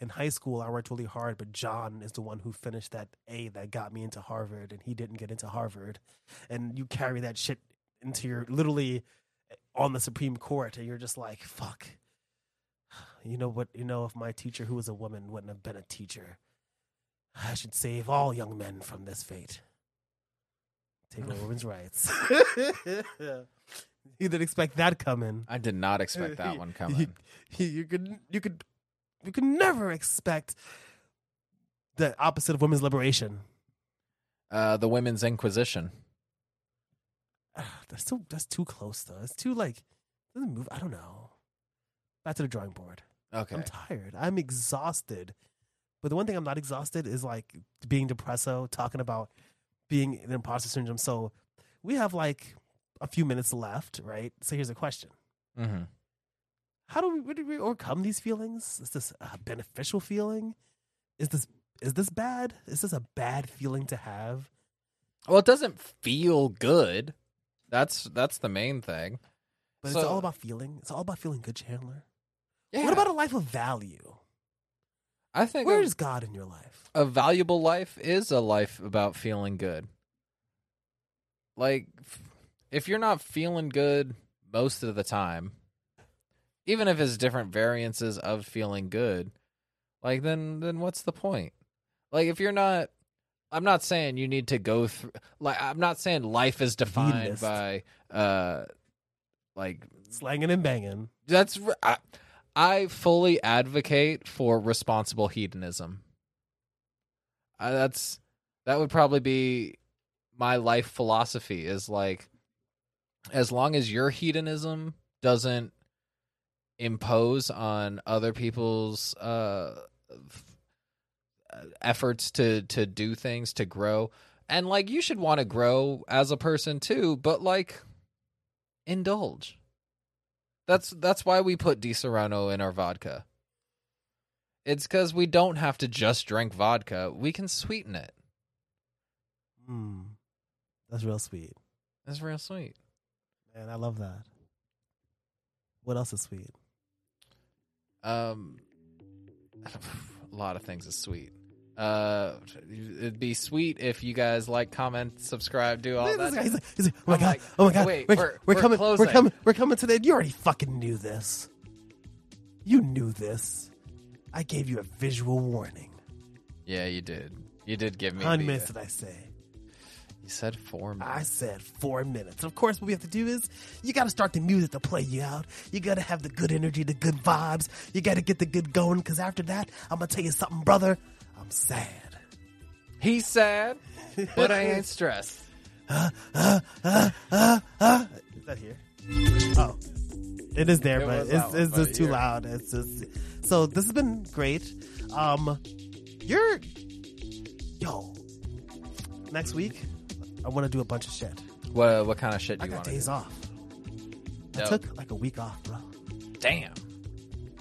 in high school, I worked really hard, but John is the one who finished that A that got me into Harvard, and he didn't get into Harvard. And you carry that shit into your literally eh, on the Supreme Court, and you're just like, fuck. You know what? You know, if my teacher, who was a woman, wouldn't have been a teacher, I should save all young men from this fate. Take away women's rights. you didn't expect that coming. I did not expect that one coming. You, you could you could you could never expect the opposite of women's liberation. Uh the women's inquisition. That's too that's too close though. It's too like doesn't move. I don't know. Back to the drawing board. Okay. I'm tired. I'm exhausted. But the one thing I'm not exhausted is like being depresso, talking about being an imposter syndrome. So we have like a few minutes left, right? So here's a question. hmm how do we, where do we overcome these feelings? Is this a beneficial feeling? Is this is this bad? Is this a bad feeling to have? Well, it doesn't feel good. That's that's the main thing. But So- it's all about feeling. It's all about feeling good, Chandler. Yeah. What about a life of value? I think Where a, is God in your life? a valuable life is a life about feeling good. Like if you're not feeling good most of the time, even if it's different variances of feeling good, like then then what's the point? Like if you're not I'm not saying you need to go through like I'm not saying life is defined Hedonist. by uh like Slanging and banging. that's I fully advocate for responsible hedonism. I, that's that would probably be my life philosophy is like as long as your hedonism doesn't impose on other people's uh efforts to to do things to grow and like you should want to grow as a person too but like indulge that's that's why we put Disaronno in our vodka. It's because we don't have to just drink vodka. We can sweeten it. Mm, that's real sweet, That's real sweet. man. I love that. What else is sweet? Um, a lot of things is sweet. Uh, it'd be sweet if you guys like, comment, subscribe, do all Look at that. this guy. He's like, he's like, oh my I'm god, like, oh my god, wait, we're, we're- we're coming, closing. we're coming, we're coming to the. You already fucking knew this. You knew this. I gave you a visual warning. Yeah, you did. You did give me. The- minutes did I say? You said four minutes. I said four minutes. Of course, what we have to do is you got to start the music to play you out. You got to have the good energy, the good vibes. You got to get the good going because after that, I'm going to tell you something, brother. I'm sad. He's sad, but I ain't stressed. Is that here? Oh, it is there, It but it's, one, it's but just too loud. It's just so. This has been great. Um, you're yo. Next week, I want to do a bunch of shit. What what kind of shit do I you got want? days off. I took like a week off, bro. Damn.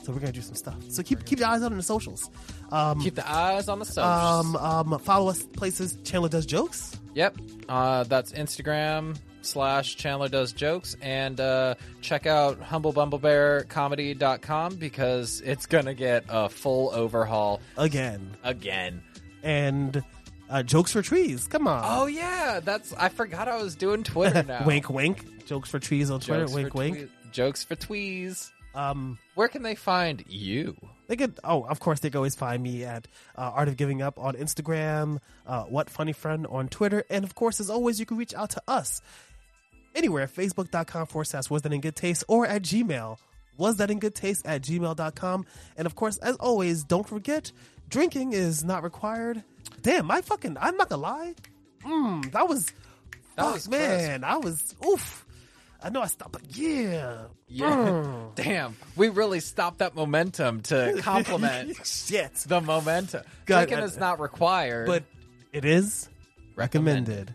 So we're gonna do some stuff. So keep keep your eyes out on the socials. Um, Keep the eyes on the socials. um, um, follow us places. Chandler does jokes. Yep. Uh, that's Instagram slash Chandler Does Jokes. And uh, check out humblebumblebearcomedy.com because it's going to get a full overhaul again again. and uh, jokes for trees. Come on. Oh, yeah. That's I forgot I was doing Twitter now. wink, wink. Jokes for trees on Twitter. Jokes wink, wink. jokes for tweez. Um, Where can they find you? they could. Oh, of course, they can always find me at uh, Art of Giving Up on Instagram. Uh, what Funny Friend on Twitter, and of course, as always, you can reach out to us anywhere. Facebook.com forward slash Was That in Good Taste or at Gmail. Was that in good taste at gmail.com. And of course, as always, don't forget Drinking is not required. Damn, my fucking. I'm not gonna lie. Mm, that was. That fuck, was man. I was. Oof. I know I stopped, but yeah. Yeah. Mm. Damn, we really stopped that momentum to compliment Shit. the momentum. God, Drinking is not required, But it is recommended.